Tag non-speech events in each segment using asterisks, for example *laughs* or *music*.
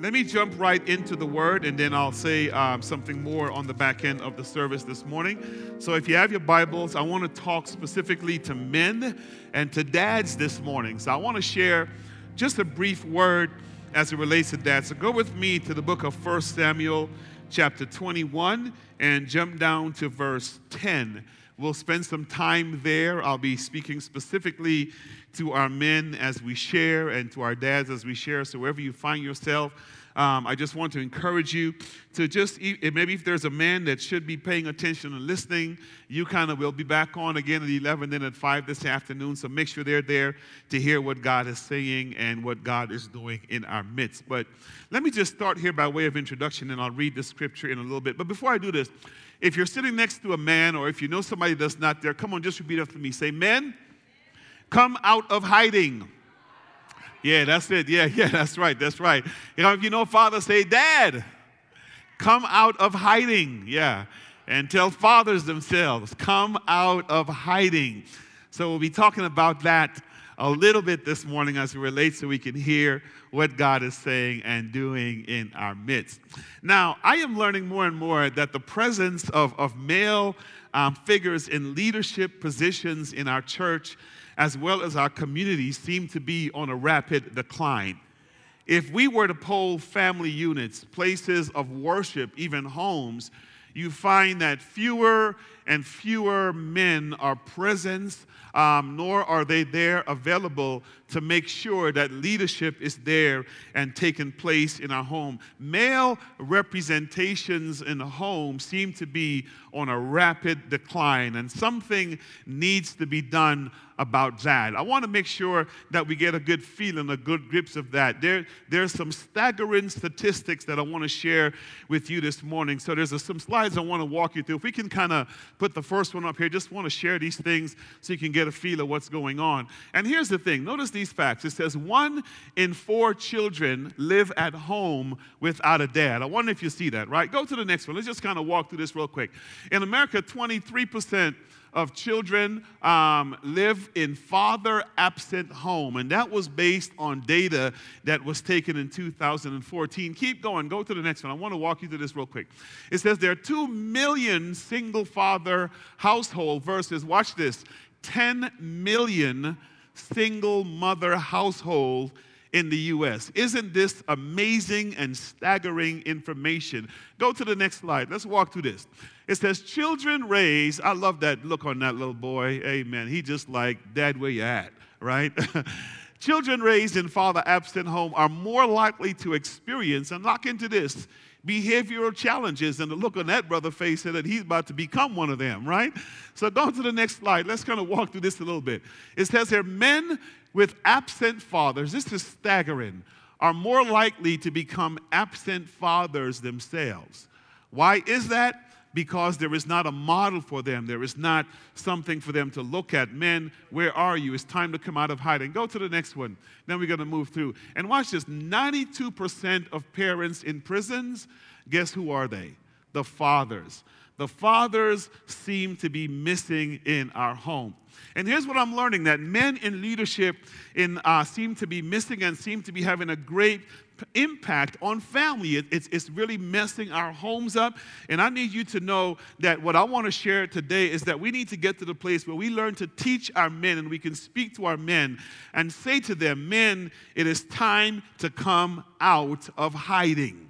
let me jump right into the word and then I'll say um, something more on the back end of the service this morning. So, if you have your Bibles, I want to talk specifically to men and to dads this morning. So, I want to share just a brief word as it relates to that. So, go with me to the book of 1 Samuel, chapter 21, and jump down to verse 10. We'll spend some time there. I'll be speaking specifically to our men as we share and to our dads as we share. So, wherever you find yourself, um, I just want to encourage you to just, maybe if there's a man that should be paying attention and listening, you kind of will be back on again at 11, then at 5 this afternoon. So make sure they're there to hear what God is saying and what God is doing in our midst. But let me just start here by way of introduction, and I'll read the scripture in a little bit. But before I do this, if you're sitting next to a man or if you know somebody that's not there, come on, just repeat after me. Say, Men, come out of hiding. Yeah, that's it. Yeah, *laughs* yeah, that's right. That's right. You know, if you know father, say, Dad, come out of hiding. Yeah. And tell fathers themselves, come out of hiding. So we'll be talking about that a little bit this morning as it relates so we can hear what God is saying and doing in our midst. Now, I am learning more and more that the presence of, of male um, figures in leadership positions in our church as well as our community seem to be on a rapid decline. If we were to poll family units, places of worship, even homes, you find that fewer and fewer men are present, um, nor are they there available to make sure that leadership is there and taking place in our home. Male representations in the home seem to be on a rapid decline, and something needs to be done about that. I want to make sure that we get a good feeling, a good grips of that. There, there's some staggering statistics that I want to share with you this morning. So there's a, some slides I want to walk you through. If we can kind of put the first one up here, just want to share these things so you can get a feel of what's going on. And here's the thing. Notice these facts. It says one in four children live at home without a dad. I wonder if you see that, right? Go to the next one. Let's just kind of walk through this real quick. In America, 23% of children um, live in father absent home, and that was based on data that was taken in 2014. Keep going, go to the next one. I want to walk you through this real quick. It says there are 2 million single father household versus, watch this, 10 million single mother household in the US. Isn't this amazing and staggering information? Go to the next slide. Let's walk through this. It says, Children raised, I love that look on that little boy. Amen. He just like, Dad, where you at? *laughs* Right? *laughs* Children raised in father absent home are more likely to experience, and lock into this, behavioral challenges. And the look on that brother face said that he's about to become one of them, right? So go to the next slide. Let's kind of walk through this a little bit. It says here, men with absent fathers, this is staggering, are more likely to become absent fathers themselves. Why is that? Because there is not a model for them. There is not something for them to look at. Men, where are you? It's time to come out of hiding. Go to the next one. Then we're going to move through. And watch this 92% of parents in prisons, guess who are they? The fathers. The fathers seem to be missing in our home. And here's what I'm learning that men in leadership in, uh, seem to be missing and seem to be having a great impact on family. It, it's, it's really messing our homes up. And I need you to know that what I want to share today is that we need to get to the place where we learn to teach our men and we can speak to our men and say to them, Men, it is time to come out of hiding.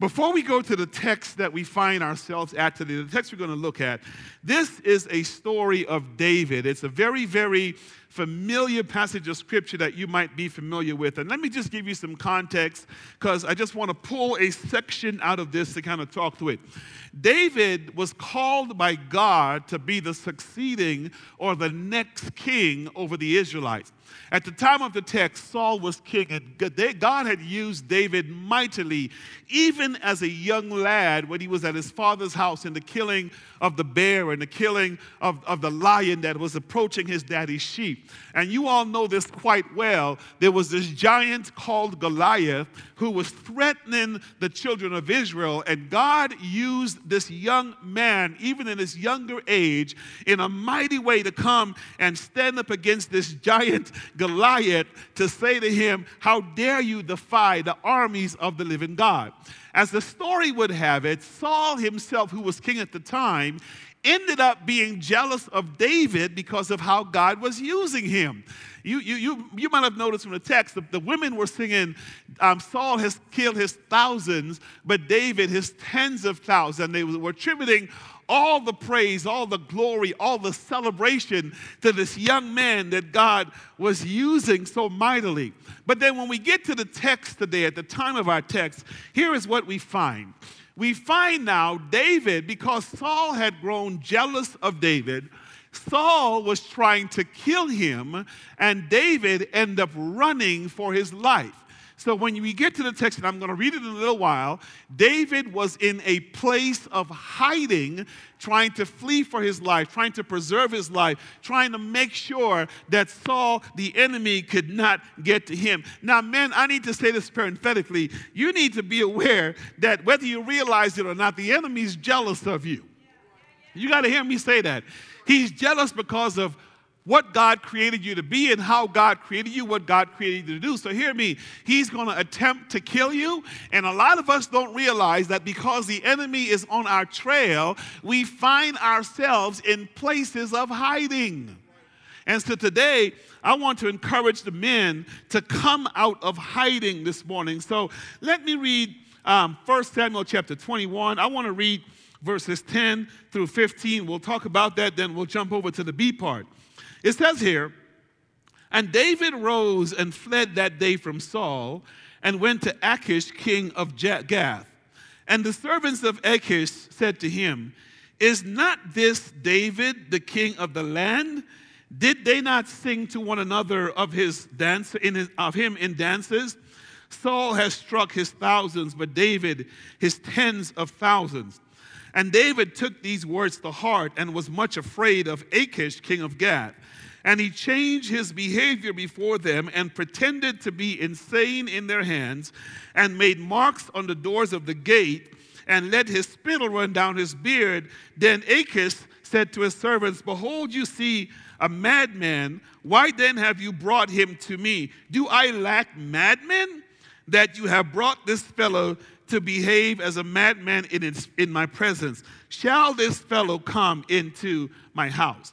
Before we go to the text that we find ourselves at today, the text we're going to look at, this is a story of David. It's a very, very familiar passage of scripture that you might be familiar with. And let me just give you some context because I just want to pull a section out of this to kind of talk to it. David was called by God to be the succeeding or the next king over the Israelites. At the time of the text, Saul was king, and God had used David mightily, even as a young lad when he was at his father's house in the killing of the bear and the killing of, of the lion that was approaching his daddy's sheep. And you all know this quite well. There was this giant called Goliath who was threatening the children of Israel. And God used this young man, even in his younger age, in a mighty way to come and stand up against this giant Goliath to say to him, How dare you defy the armies of the living God? As the story would have it, Saul himself, who was king at the time, ended up being jealous of David because of how God was using him. You, you, you, you might have noticed from the text that the women were singing, um, Saul has killed his thousands, but David his tens of thousands. They were attributing all the praise, all the glory, all the celebration to this young man that God was using so mightily. But then when we get to the text today, at the time of our text, here is what we find we find now David, because Saul had grown jealous of David, Saul was trying to kill him, and David ended up running for his life. So when we get to the text, and I'm going to read it in a little while, David was in a place of hiding, trying to flee for his life, trying to preserve his life, trying to make sure that Saul, the enemy, could not get to him. Now, men, I need to say this parenthetically. You need to be aware that whether you realize it or not, the enemy is jealous of you. You got to hear me say that. He's jealous because of what God created you to be and how God created you, what God created you to do. So, hear me. He's going to attempt to kill you. And a lot of us don't realize that because the enemy is on our trail, we find ourselves in places of hiding. And so today, I want to encourage the men to come out of hiding this morning. So let me read um, 1 Samuel chapter 21. I want to read verses 10 through 15. We'll talk about that, then we'll jump over to the B part. It says here, and David rose and fled that day from Saul and went to Achish, king of Gath. And the servants of Achish said to him, Is not this David, the king of the land? Did they not sing to one another of his dance in his, of him in dances? Saul has struck his thousands, but David his tens of thousands. And David took these words to heart and was much afraid of Achish, king of Gath. And he changed his behavior before them and pretended to be insane in their hands and made marks on the doors of the gate and let his spittle run down his beard. Then Achish said to his servants, Behold, you see a madman. Why then have you brought him to me? Do I lack madmen that you have brought this fellow to behave as a madman in, its, in my presence? Shall this fellow come into my house?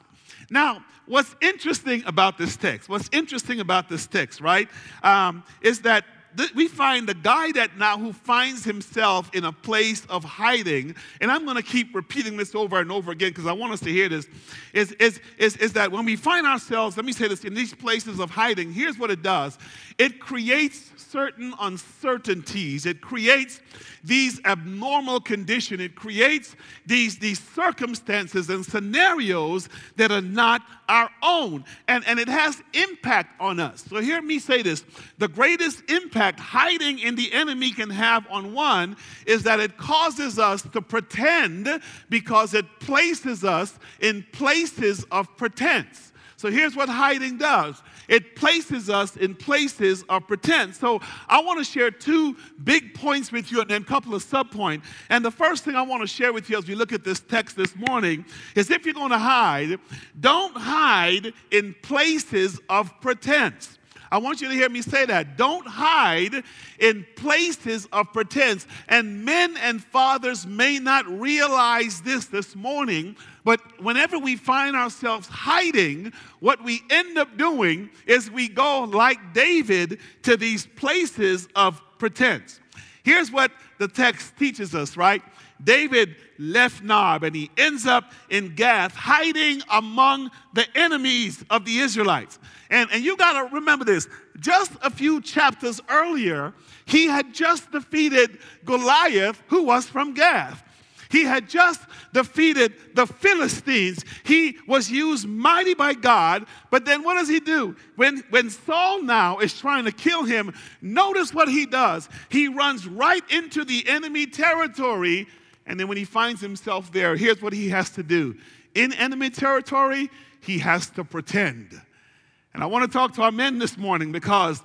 Now, what's interesting about this text, what's interesting about this text, right, um, is that th- we find the guy that now who finds himself in a place of hiding, and I'm going to keep repeating this over and over again because I want us to hear this, is, is, is, is that when we find ourselves, let me say this, in these places of hiding, here's what it does it creates certain uncertainties. It creates these abnormal conditions. It creates these, these circumstances and scenarios that are not our own. And, and it has impact on us. So hear me say this. The greatest impact hiding in the enemy can have on one is that it causes us to pretend because it places us in places of pretense. So here's what hiding does it places us in places of pretense. So I want to share two big points with you and then a couple of subpoints. And the first thing I want to share with you as we look at this text this morning is if you're going to hide, don't hide in places of pretense. I want you to hear me say that. Don't hide in places of pretense. And men and fathers may not realize this this morning, but whenever we find ourselves hiding, what we end up doing is we go like David to these places of pretense. Here's what the text teaches us, right? David left Nob and he ends up in Gath, hiding among the enemies of the Israelites. And, and you got to remember this just a few chapters earlier, he had just defeated Goliath, who was from Gath. He had just defeated the Philistines. He was used mighty by God. But then what does he do? When, when Saul now is trying to kill him, notice what he does. He runs right into the enemy territory and then when he finds himself there, here's what he has to do. In enemy territory, he has to pretend. And I want to talk to our men this morning because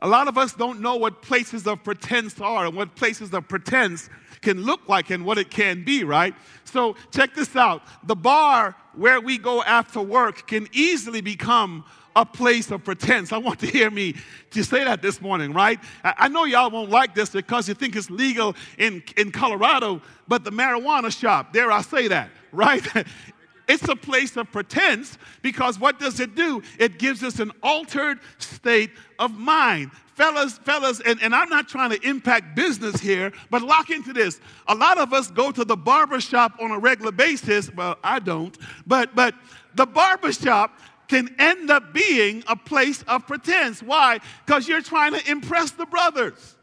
a lot of us don't know what places of pretense are and what places of pretense can look like and what it can be, right? So check this out. The bar where we go after work can easily become a place of pretense. I want to hear me to say that this morning, right? I know y'all won't like this because you think it's legal in, in Colorado, but the marijuana shop, dare I say that, *laughs* right? It's a place of pretense because what does it do? It gives us an altered state of mind. Fellas, fellas, and, and I'm not trying to impact business here, but lock into this. A lot of us go to the barber shop on a regular basis. Well, I don't, but but the barber shop can end up being a place of pretense. Why? Because you're trying to impress the brothers.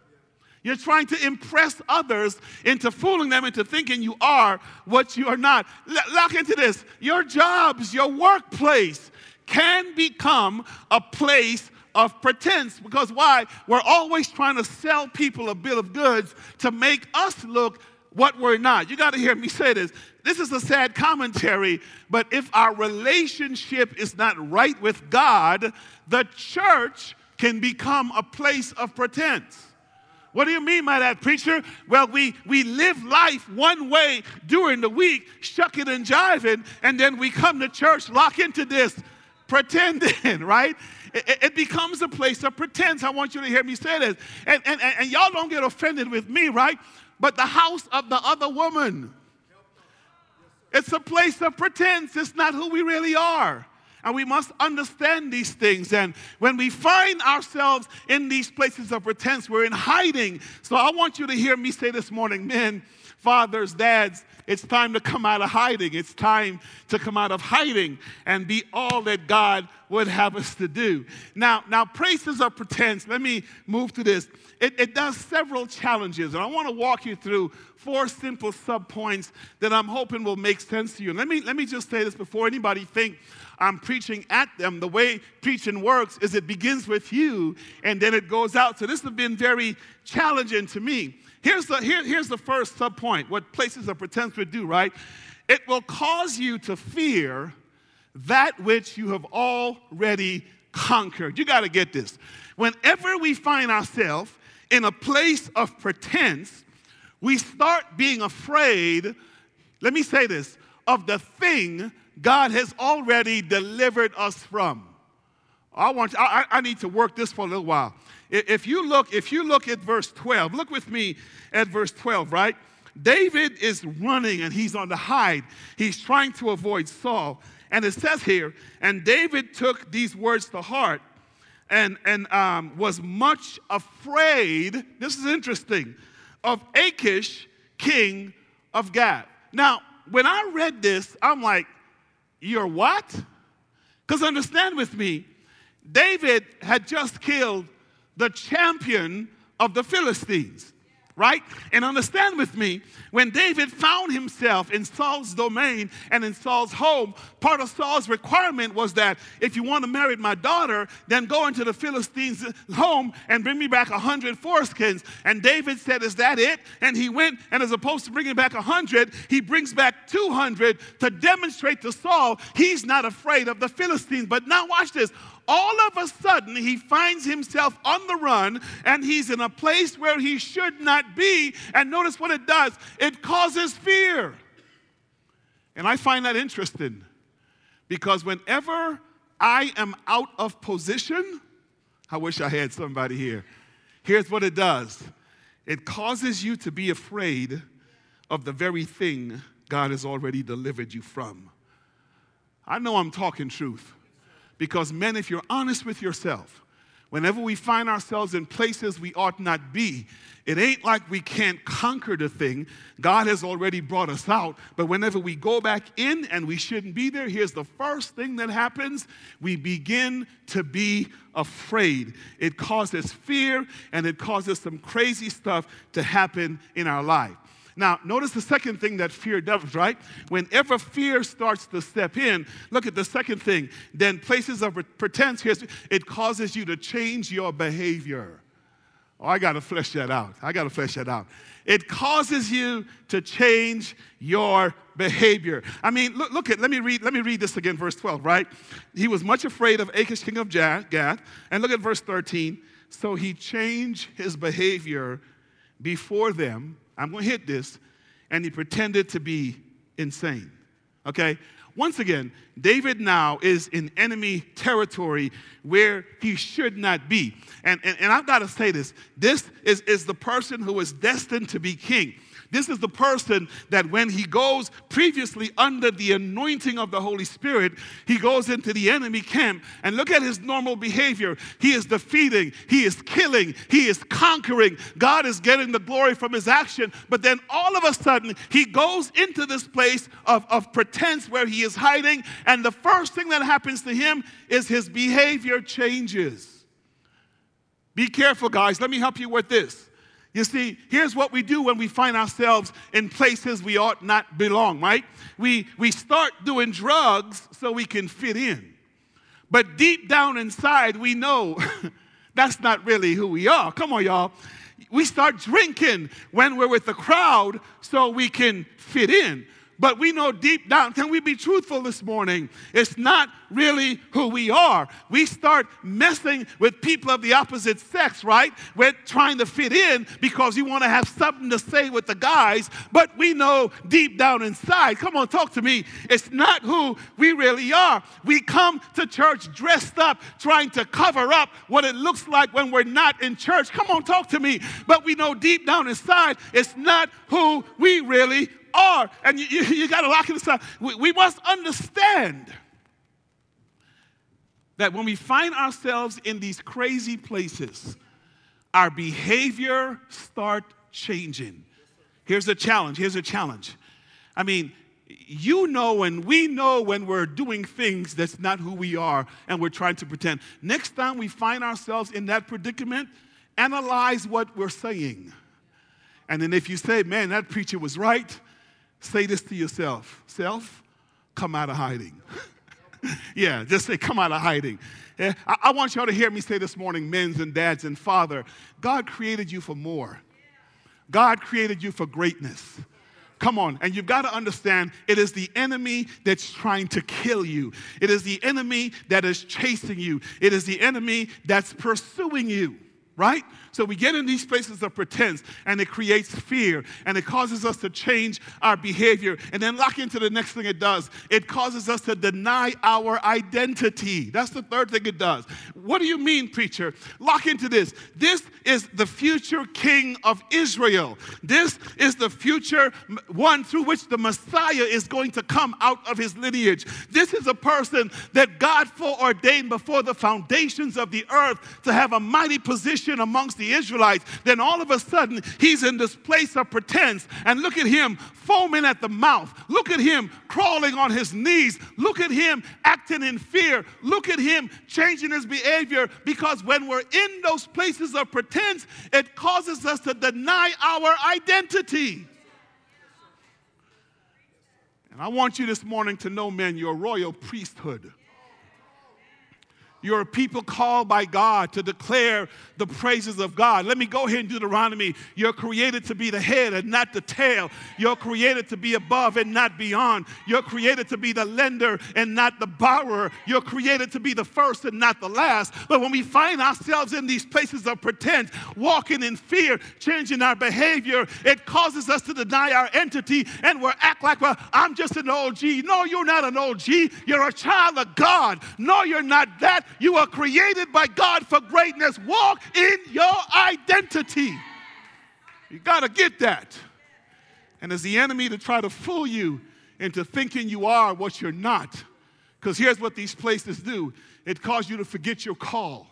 You're trying to impress others into fooling them into thinking you are what you are not. L- lock into this. Your jobs, your workplace can become a place of pretense because why? We're always trying to sell people a bill of goods to make us look what we're not. You got to hear me say this. This is a sad commentary, but if our relationship is not right with God, the church can become a place of pretense. What do you mean by that, preacher? Well, we, we live life one way during the week, shucking and jiving, and then we come to church, lock into this, pretending, *laughs* right? It, it, becomes a place of pretense. I want you to hear me say this. And, and, and y'all don't get offended with me, right? But the house of the other woman, it's a place of pretense. It's not who we really are. And we must understand these things. And when we find ourselves in these places of pretense, we're in hiding. So I want you to hear me say this morning, men, fathers, dads, it's time to come out of hiding. It's time to come out of hiding and be all that God would have us to do. Now, now places of pretense, let me move to this. It, it does several challenges, and I want to walk you through four simple subpoints that I'm hoping will make sense to you. And let me, let me just say this before anybody think I'm preaching at them. The way preaching works is it begins with you and then it goes out. So this has been very challenging to me. Here's the, here, here's the first subpoint what places of pretense would do, right? It will cause you to fear that which you have already conquered. You got to get this. Whenever we find ourselves in a place of pretense, we start being afraid, let me say this, of the thing God has already delivered us from. I want I, I need to work this for a little while. If you look, if you look at verse 12, look with me at verse 12, right? David is running and he's on the hide. He's trying to avoid Saul. And it says here, and David took these words to heart and, and um, was much afraid. This is interesting of Achish, king of Gath. Now, when I read this, I'm like, you're what? Because understand with me, David had just killed the champion of the Philistines right? And understand with me, when David found himself in Saul's domain and in Saul's home, part of Saul's requirement was that if you want to marry my daughter, then go into the Philistines' home and bring me back a hundred foreskins. And David said, Is that it? And he went, and as opposed to bringing back a hundred, he brings back 200 to demonstrate to Saul he's not afraid of the Philistines. But now, watch this all of a sudden he finds himself on the run and he's in a place where he should not be. And notice what it does it causes fear. And I find that interesting because whenever I am out of position, I wish I had somebody here. Here's what it does it causes you to be afraid of the very thing God has already delivered you from. I know I'm talking truth. Because, men, if you're honest with yourself, whenever we find ourselves in places we ought not be, it ain't like we can't conquer the thing. God has already brought us out. But whenever we go back in and we shouldn't be there, here's the first thing that happens we begin to be afraid. It causes fear and it causes some crazy stuff to happen in our life. Now, notice the second thing that fear does, right? Whenever fear starts to step in, look at the second thing. Then places of pretense, here, it causes you to change your behavior. Oh, I got to flesh that out. I got to flesh that out. It causes you to change your behavior. I mean, look, look at, let me read, let me read this again, verse 12, right? He was much afraid of Achish, king of Gath. And look at verse 13. So he changed his behavior before them. I'm going to hit this. And he pretended to be insane. Okay? Once again, David now is in enemy territory where he should not be. And, and, and I've got to say this this is, is the person who is destined to be king. This is the person that when he goes previously under the anointing of the Holy Spirit, he goes into the enemy camp and look at his normal behavior. He is defeating, he is killing, he is conquering. God is getting the glory from his action. But then all of a sudden, he goes into this place of, of pretense where he is hiding. And the first thing that happens to him is his behavior changes. Be careful, guys. Let me help you with this. You see, here's what we do when we find ourselves in places we ought not belong, right? We, we start doing drugs so we can fit in. But deep down inside, we know *laughs* that's not really who we are. Come on, y'all. We start drinking when we're with the crowd so we can fit in. But we know deep down, can we be truthful this morning? It's not really who we are. We start messing with people of the opposite sex, right? We're trying to fit in because you want to have something to say with the guys, but we know deep down inside, come on, talk to me, it's not who we really are. We come to church dressed up, trying to cover up what it looks like when we're not in church. Come on, talk to me. But we know deep down inside, it's not who we really And you, you, you got to lock it aside. We, we must understand that when we find ourselves in these crazy places, our behavior start changing. Here's a challenge. Here's a challenge. I mean, you know and we know when we're doing things that's not who we are and we're trying to pretend. Next time we find ourselves in that predicament, analyze what we're saying. And then if you say, man, that preacher was right, Say this to yourself Self, come out of hiding. *laughs* yeah, just say, come out of hiding. Yeah, I, I want y'all to hear me say this morning, men's and dads and father, God created you for more. God created you for greatness. Come on. And you've got to understand it is the enemy that's trying to kill you. It is the enemy that is chasing you. It is the enemy that's pursuing you right? So we get in these places of pretense and it creates fear and it causes us to change our behavior and then lock into the next thing it does. It causes us to deny our identity. That's the third thing it does. What do you mean, preacher? Lock into this. This is the future king of Israel. This is the future one through which the Messiah is going to come out of his lineage. This is a person that God foreordained before the foundations of the earth to have a mighty position amongst the Israelites, then all of a sudden he's in this place of pretense. And look at him foaming at the mouth. Look at him crawling on his knees. Look at him acting in fear. Look at him changing his behavior because when we're in those places of pretense, it causes us to deny our identity. And I want you this morning to know, men, your royal priesthood. You're a people called by God to declare the praises of God. Let me go here in Deuteronomy. You're created to be the head and not the tail. You're created to be above and not beyond. You're created to be the lender and not the borrower. You're created to be the first and not the last. But when we find ourselves in these places of pretense, walking in fear, changing our behavior, it causes us to deny our entity and we're act like, well, I'm just an OG. No, you're not an OG. You're a child of God. No, you're not that. You are created by God for greatness. Walk in your identity. You got to get that. And as the enemy to try to fool you into thinking you are what you're not. Because here's what these places do it causes you to forget your call.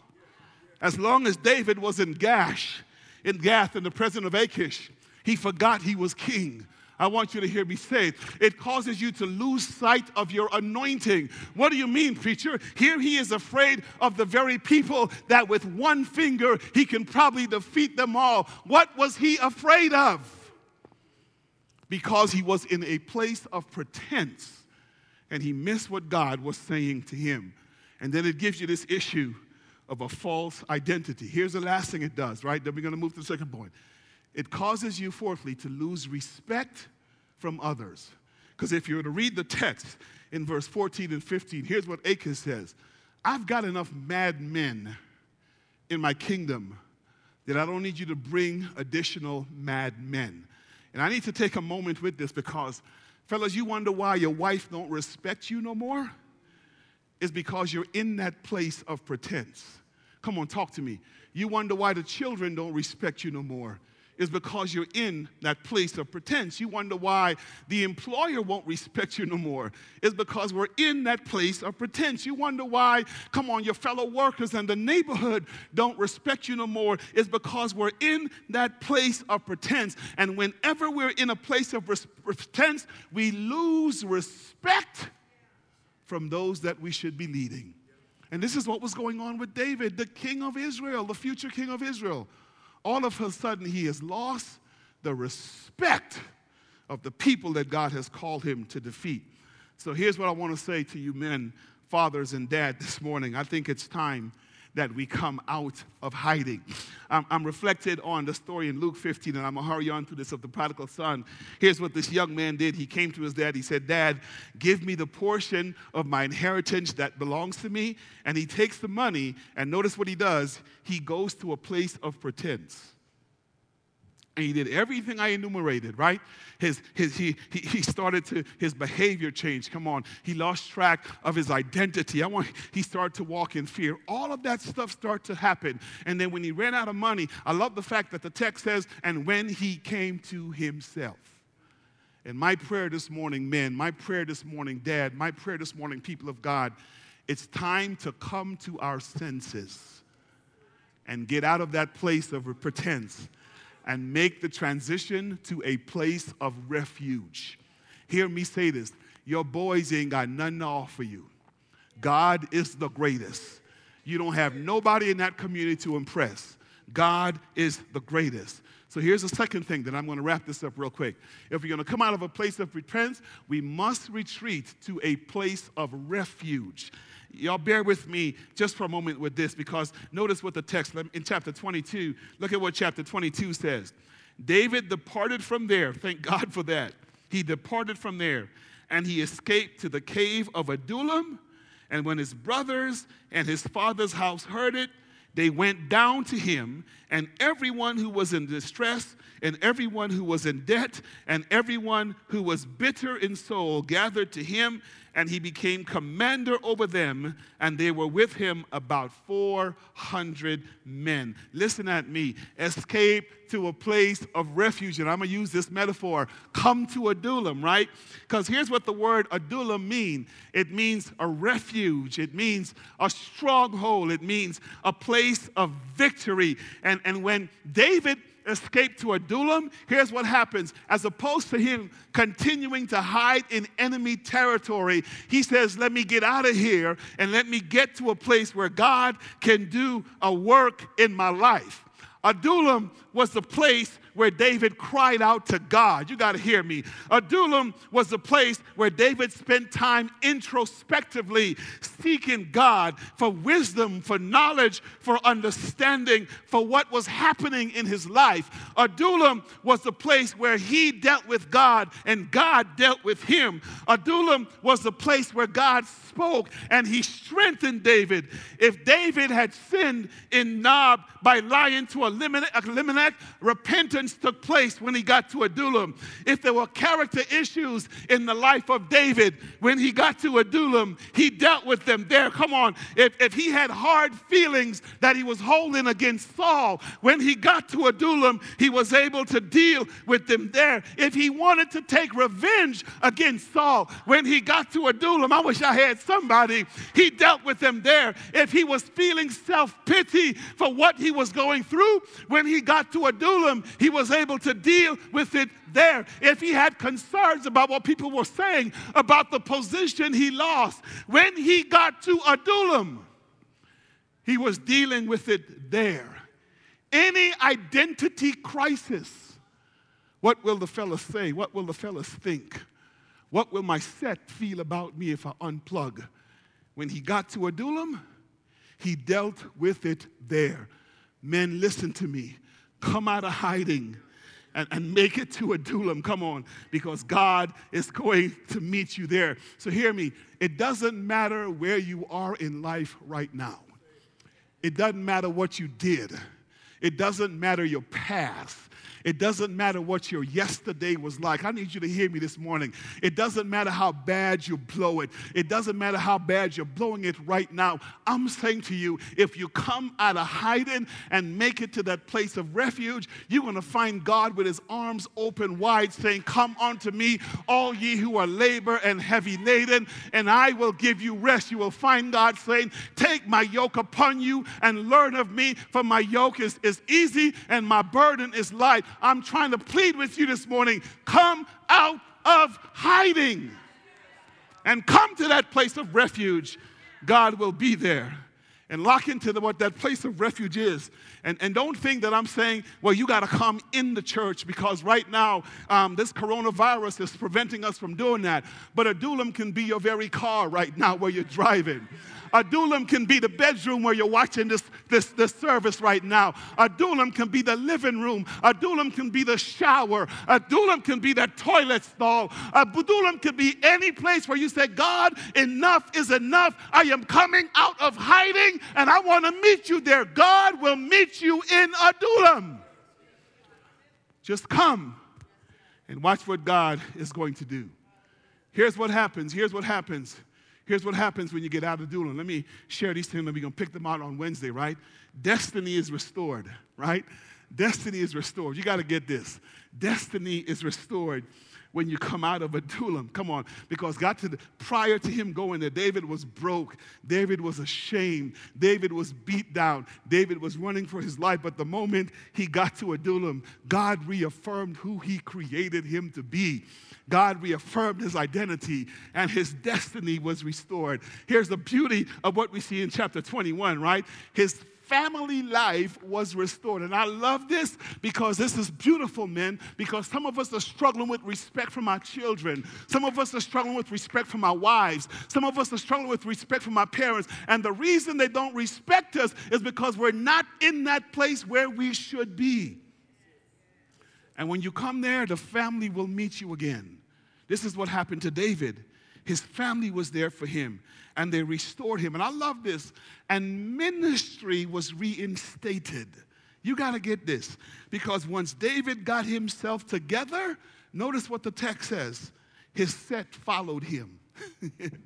As long as David was in Gash, in Gath, in the presence of Achish, he forgot he was king. I want you to hear me say it. It causes you to lose sight of your anointing. What do you mean, preacher? Here he is afraid of the very people that with one finger he can probably defeat them all. What was he afraid of? Because he was in a place of pretense and he missed what God was saying to him. And then it gives you this issue of a false identity. Here's the last thing it does, right? Then we're going to move to the second point. It causes you, fourthly, to lose respect from others. Because if you were to read the text in verse 14 and 15, here's what Achan says I've got enough mad men in my kingdom that I don't need you to bring additional mad men. And I need to take a moment with this because, fellas, you wonder why your wife don't respect you no more? It's because you're in that place of pretense. Come on, talk to me. You wonder why the children don't respect you no more is because you're in that place of pretense. You wonder why the employer won't respect you no more. Is because we're in that place of pretense. You wonder why, come on, your fellow workers and the neighborhood don't respect you no more. Is because we're in that place of pretense. And whenever we're in a place of pretense, we lose respect from those that we should be leading. And this is what was going on with David, the king of Israel, the future king of Israel all of a sudden he has lost the respect of the people that God has called him to defeat. So here's what I want to say to you men, fathers, and dad this morning. I think it's time that we come out of hiding. I'm, I'm, reflected on the story in Luke 15, and I'm gonna hurry on through this of the prodigal son. Here's what this young man did. He came to his dad. He said, Dad, give me the portion of my inheritance that belongs to me. And he takes the money, and notice what he does. He goes to a place of pretense and he did everything I enumerated, right? His, his, he, he, he started to, his behavior changed. Come on. He lost track of his identity. I want, he started to walk in fear. All of that stuff started to happen. And then when he ran out of money, I love the fact that the text says, and when he came to himself. And my prayer this morning, men, my prayer this morning, dad, my prayer this morning, people of God, it's time to come to our senses and get out of that place of pretense and make the transition to a place of refuge. Hear me say this your boys ain't got nothing to offer you. God is the greatest. You don't have nobody in that community to impress. God is the greatest. So here's the second thing that I'm going to wrap this up real quick. If we're going to come out of a place of pretense, we must retreat to a place of refuge. Y'all bear with me just for a moment with this because notice what the text in chapter 22, look at what chapter 22 says. David departed from there. Thank God for that. He departed from there and he escaped to the cave of Adullam. And when his brothers and his father's house heard it, they went down to him, and everyone who was in distress, and everyone who was in debt, and everyone who was bitter in soul gathered to him, and he became commander over them, and they were with him about 400 men. Listen at me. Escape to a place of refuge. And I'm going to use this metaphor. Come to Adullam, right? Because here's what the word Adullam means it means a refuge, it means a stronghold, it means a place of victory. And, and when David escape to Adullam, here's what happens. As opposed to him continuing to hide in enemy territory, he says, Let me get out of here and let me get to a place where God can do a work in my life. Adullam was the place where David cried out to God. You got to hear me. Adullam was the place where David spent time introspectively seeking God for wisdom, for knowledge, for understanding, for what was happening in his life. Adullam was the place where he dealt with God and God dealt with him. Adullam was the place where God spoke and he strengthened David. If David had sinned in Nob by lying to Elimelech, took place when he got to Adullam. If there were character issues in the life of David, when he got to Adullam, he dealt with them there. Come on. If, if he had hard feelings that he was holding against Saul, when he got to Adullam, he was able to deal with them there. If he wanted to take revenge against Saul, when he got to Adullam, I wish I had somebody, he dealt with them there. If he was feeling self pity for what he was going through, when he got to Adullam, he was able to deal with it there. If he had concerns about what people were saying about the position he lost, when he got to Adullam, he was dealing with it there. Any identity crisis, what will the fellas say? What will the fellas think? What will my set feel about me if I unplug? When he got to Adullam, He dealt with it there. Men, listen to me. Come out of hiding and, and make it to Adullam. Come on, because God is going to meet you there. So hear me. It doesn't matter where you are in life right now, it doesn't matter what you did, it doesn't matter your past. It doesn't matter what your yesterday was like. I need you to hear me this morning. It doesn't matter how bad you blow it. It doesn't matter how bad you're blowing it right now. I'm saying to you, if you come out of hiding and make it to that place of refuge, you're going to find God with his arms open wide saying, Come unto me, all ye who are labor and heavy laden, and I will give you rest. You will find God saying, Take my yoke upon you and learn of me, for my yoke is, is easy and my burden is light. I'm trying to plead with you this morning come out of hiding and come to that place of refuge. God will be there. And lock into the, what that place of refuge is. And, and don't think that I'm saying, well, you got to come in the church because right now um, this coronavirus is preventing us from doing that. But Adullam can be your very car right now where you're driving. Adullam can be the bedroom where you're watching this, this, this service right now. Adullam can be the living room. Adullam can be the shower. Adullam can be the toilet stall. Adullam can be any place where you say, God, enough is enough. I am coming out of hiding and I want to meet you there. God will meet you in Adullam. Just come and watch what God is going to do. Here's what happens. Here's what happens. Here's what happens when you get out of Adullam. Let me share these things, and we're going to pick them out on Wednesday, right? Destiny is restored, right? Destiny is restored. You got to get this. Destiny is restored when you come out of a Adullam. Come on, because God to the, prior to him going there, David was broke. David was ashamed. David was beat down. David was running for his life. But the moment he got to a Adullam, God reaffirmed who he created him to be. God reaffirmed his identity and his destiny was restored. Here's the beauty of what we see in chapter 21, right? His family life was restored. And I love this because this is beautiful, men, because some of us are struggling with respect from our children. Some of us are struggling with respect from our wives. Some of us are struggling with respect from our parents. And the reason they don't respect us is because we're not in that place where we should be. And when you come there, the family will meet you again. This is what happened to David. His family was there for him and they restored him. And I love this. And ministry was reinstated. You got to get this because once David got himself together, notice what the text says his set followed him. *laughs*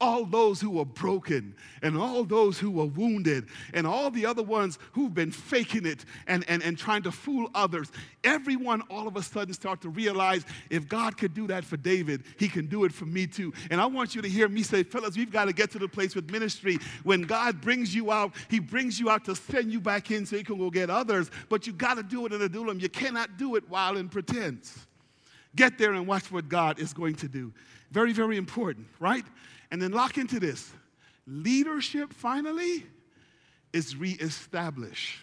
all those who were broken and all those who were wounded and all the other ones who've been faking it and, and, and trying to fool others, everyone all of a sudden start to realize if God could do that for David, he can do it for me too. And I want you to hear me say, fellas, we've got to get to the place with ministry. When God brings you out, he brings you out to send you back in so you can go get others, but you got to do it in Adullam. You cannot do it while in pretense. Get there and watch what God is going to do. Very, very important, right? And then lock into this leadership finally is reestablished.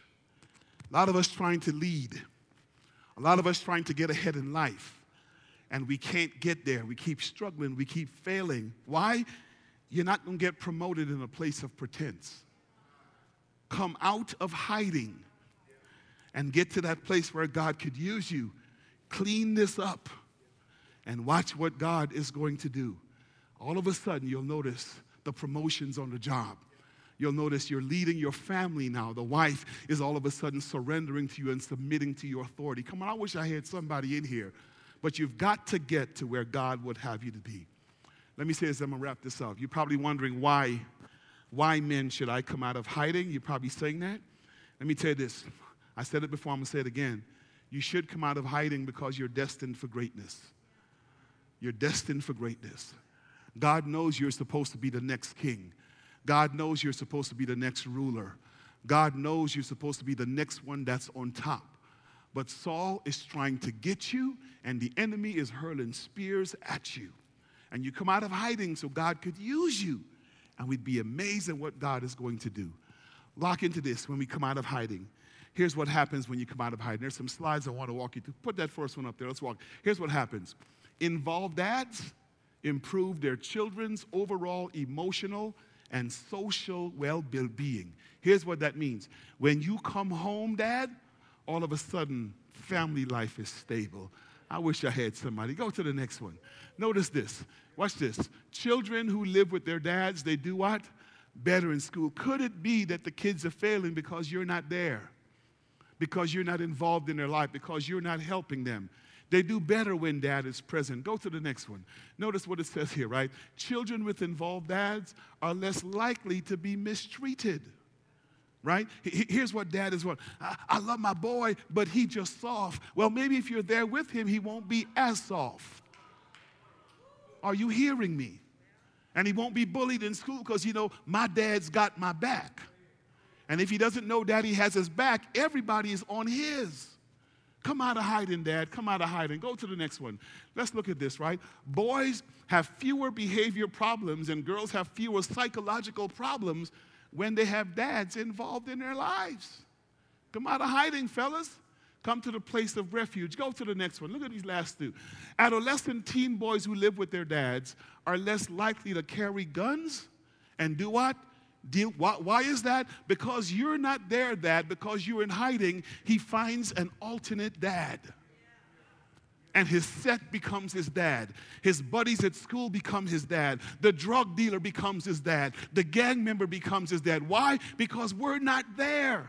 A lot of us trying to lead, a lot of us trying to get ahead in life, and we can't get there. We keep struggling, we keep failing. Why? You're not going to get promoted in a place of pretense. Come out of hiding and get to that place where God could use you. Clean this up and watch what God is going to do all of a sudden you'll notice the promotions on the job. You'll notice you're leading your family now. The wife is all of a sudden surrendering to you and submitting to your authority. Come on, I wish I had somebody in here. But you've got to get to where God would have you to be. Let me say this, I'm gonna wrap this up. You're probably wondering why, why men should I come out of hiding? You're probably saying that. Let me tell you this. I said it before, I'm gonna say it again. You should come out of hiding because you're destined for greatness. You're destined for greatness. God knows you're supposed to be the next king. God knows you're supposed to be the next ruler. God knows you're supposed to be the next one that's on top. But Saul is trying to get you, and the enemy is hurling spears at you. And you come out of hiding so God could use you. And we'd be amazed at what God is going to do. Lock into this when we come out of hiding. Here's what happens when you come out of hiding. There's some slides I want to walk you through. Put that first one up there. Let's walk. Here's what happens involved dads improve their children's overall emotional and social well being. Here's what that means when you come home, dad, all of a sudden, family life is stable. I wish I had somebody. Go to the next one. Notice this. Watch this. Children who live with their dads, they do what? Better in school. Could it be that the kids are failing because you're not there? Because you're not involved in their life, because you're not helping them? They do better when dad is present. Go to the next one. Notice what it says here, right? Children with involved dads are less likely to be mistreated right? Here's what dad is what I, love my boy, but he just soft. Well, maybe if you're there with him, he won't be as soft. Are you hearing me? And he won't be bullied in school because, you know, my dad's got my back. And if he doesn't know daddy has his back, everybody is on his. Come out of hiding, Dad. Come out of hiding. Go to the next one. Let's look at this, right? Boys have fewer behavior problems and girls have fewer psychological problems when they have dads involved in their lives. Come out of hiding, fellas. Come to the place of refuge. Go to the next one. Look at these last two. Adolescent teen boys who live with their dads are less likely to carry guns and do what? Deal, why, why, is that? Because you're not there, dad. Because you're in hiding, he finds an alternate dad and his set becomes his dad. His buddies at school become his dad. The drug dealer becomes his dad. The gang member becomes his dad. Why? Because we're not there.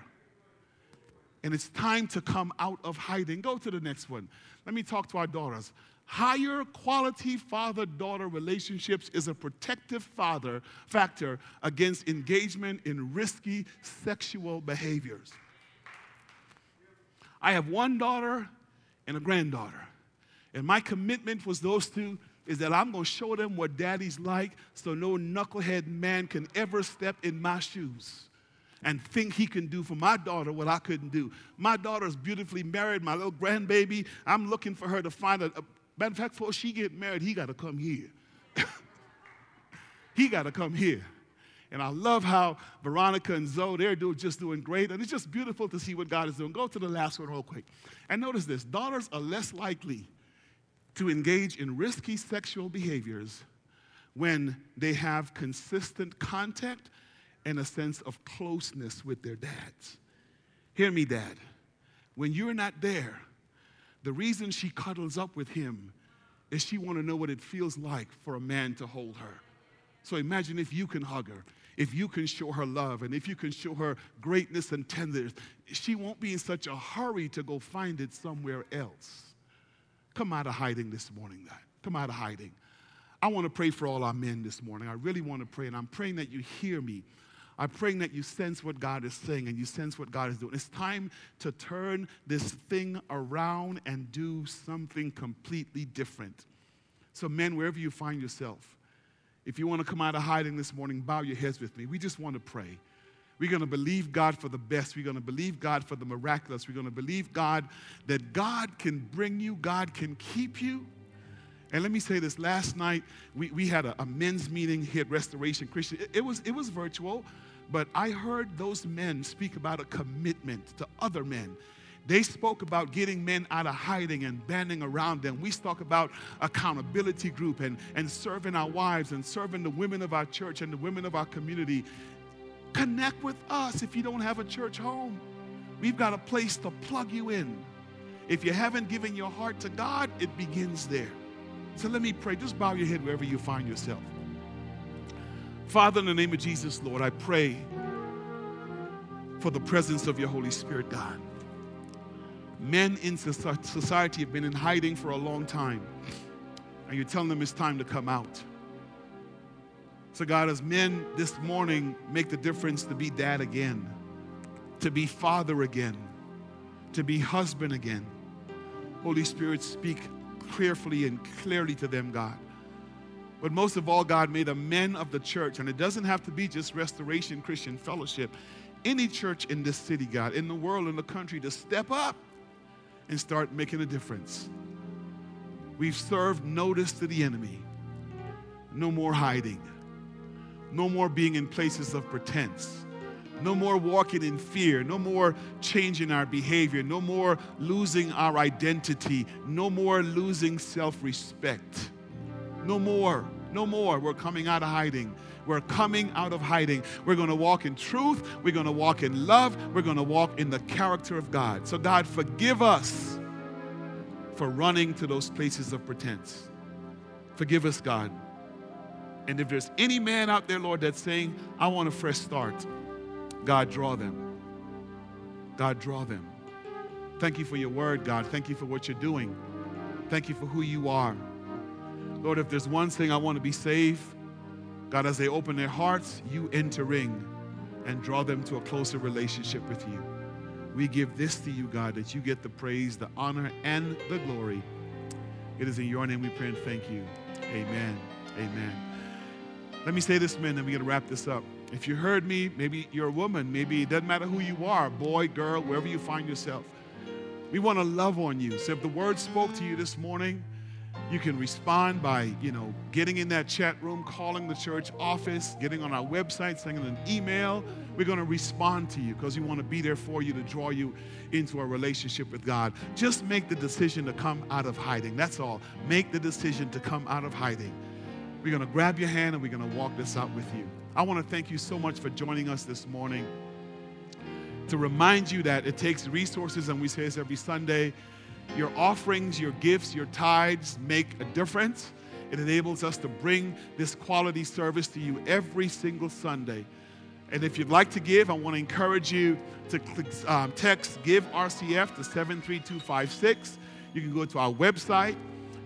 And it's time to come out of hiding. Go to the next one. Let me talk to our daughters. Higher quality father daughter relationships is a protective father factor against engagement in risky sexual behaviors. I have one daughter and a granddaughter. And my commitment was those two is that I'm going to show them what daddy's like so no knucklehead man can ever step in my shoes and think he can do for my daughter what I couldn't do. My daughter's beautifully married, my little grandbaby. I'm looking for her to find a, a matter of fact, before she get married, he got to come here. *laughs* he got to come here. And I love how Veronica and Zoe, they're doing, just doing great. And it's just beautiful to see what God is doing. Go to the last one real quick. And notice this daughters are less likely to engage in risky sexual behaviors when they have consistent contact and a sense of closeness with their dads. Hear me, dad. When you're not there, the reason she cuddles up with him is she want to know what it feels like for a man to hold her. So imagine if you can hug her, if you can show her love, and if you can show her greatness and tenderness, she won't be in such a hurry to go find it somewhere else. Come out of hiding this morning, God. Come out of hiding. I want to pray for all our men this morning. I really want to pray, and I'm praying that you hear me. I'm praying that you sense what God is saying and you sense what God is doing. It's time to turn this thing around and do something completely different. So, men, wherever you find yourself, if you want to come out of hiding this morning, bow your heads with me. We just want to pray. We're going to believe God for the best. We're going to believe God for the miraculous. We're going to believe God that God can bring you, God can keep you. And let me say this last night, we, we had a, a men's meeting here at Restoration Christian. It, it, was, it was virtual, but I heard those men speak about a commitment to other men. They spoke about getting men out of hiding and banding around them. We talk about accountability group and, and serving our wives and serving the women of our church and the women of our community. Connect with us if you don't have a church home. We've got a place to plug you in. If you haven't given your heart to God, it begins there. So let me pray. Just bow your head wherever you find yourself. Father, in the name of Jesus, Lord, I pray for the presence of your Holy Spirit, God. Men in society have been in hiding for a long time, and you're telling them it's time to come out. So, God, as men this morning make the difference to be dad again, to be father again, to be husband again, Holy Spirit, speak prayerfully and clearly to them, God. But most of all, God made a men of the church, and it doesn't have to be just Restoration Christian Fellowship. Any church in this city, God, in the world, in the country, to step up and start making a difference. We've served notice to the enemy. No more hiding. No more being in places of pretense. No more walking in fear. No more changing our behavior. No more losing our identity. No more losing self respect. No more. No more. We're coming out of hiding. We're coming out of hiding. We're going to walk in truth. We're going to walk in love. We're going to walk in the character of God. So, God, forgive us for running to those places of pretense. Forgive us, God. And if there's any man out there, Lord, that's saying, I want a fresh start, God, draw them. God, draw them. Thank you for your word, God. Thank you for what you're doing. Thank you for who you are. Lord, if there's one thing I want to be saved, God, as they open their hearts, you entering and draw them to a closer relationship with you. We give this to you, God, that you get the praise, the honor, and the glory. It is in your name we pray and thank you. Amen. Amen. Let me say this, men, and we're going to wrap this up. If you heard me, maybe you're a woman, maybe it doesn't matter who you are, boy, girl, wherever you find yourself. We want to love on you. So if the word spoke to you this morning, you can respond by, you know, getting in that chat room, calling the church office, getting on our website, sending an email. We're going to respond to you because we want to be there for you to draw you into a relationship with God. Just make the decision to come out of hiding. That's all. Make the decision to come out of hiding. We're going to grab your hand and we're going to walk this out with you. I want to thank you so much for joining us this morning. To remind you that it takes resources, and we say this every Sunday your offerings, your gifts, your tithes make a difference. It enables us to bring this quality service to you every single Sunday. And if you'd like to give, I want to encourage you to um, text Give RCF to 73256. You can go to our website.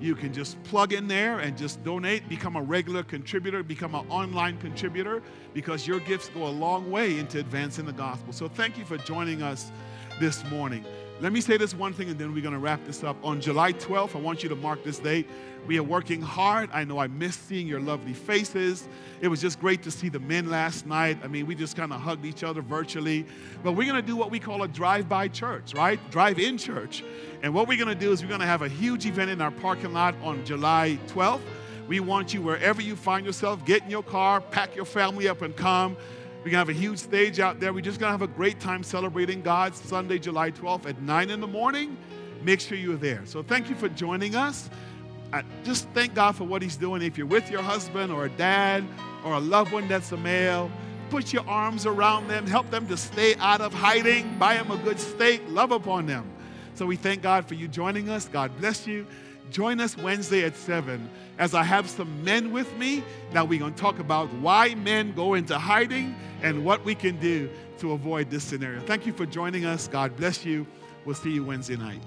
You can just plug in there and just donate, become a regular contributor, become an online contributor, because your gifts go a long way into advancing the gospel. So thank you for joining us this morning. Let me say this one thing and then we're going to wrap this up. On July 12th, I want you to mark this date. We are working hard. I know I missed seeing your lovely faces. It was just great to see the men last night. I mean, we just kind of hugged each other virtually. But we're going to do what we call a drive by church, right? Drive in church. And what we're going to do is we're going to have a huge event in our parking lot on July 12th. We want you, wherever you find yourself, get in your car, pack your family up, and come. We're going to have a huge stage out there. We're just going to have a great time celebrating God Sunday, July 12th at 9 in the morning. Make sure you're there. So thank you for joining us. I just thank God for what He's doing. If you're with your husband or a dad or a loved one that's a male, put your arms around them, help them to stay out of hiding, buy them a good steak, love upon them. So we thank God for you joining us. God bless you. Join us Wednesday at 7 as I have some men with me. Now we're going to talk about why men go into hiding and what we can do to avoid this scenario. Thank you for joining us. God bless you. We'll see you Wednesday night.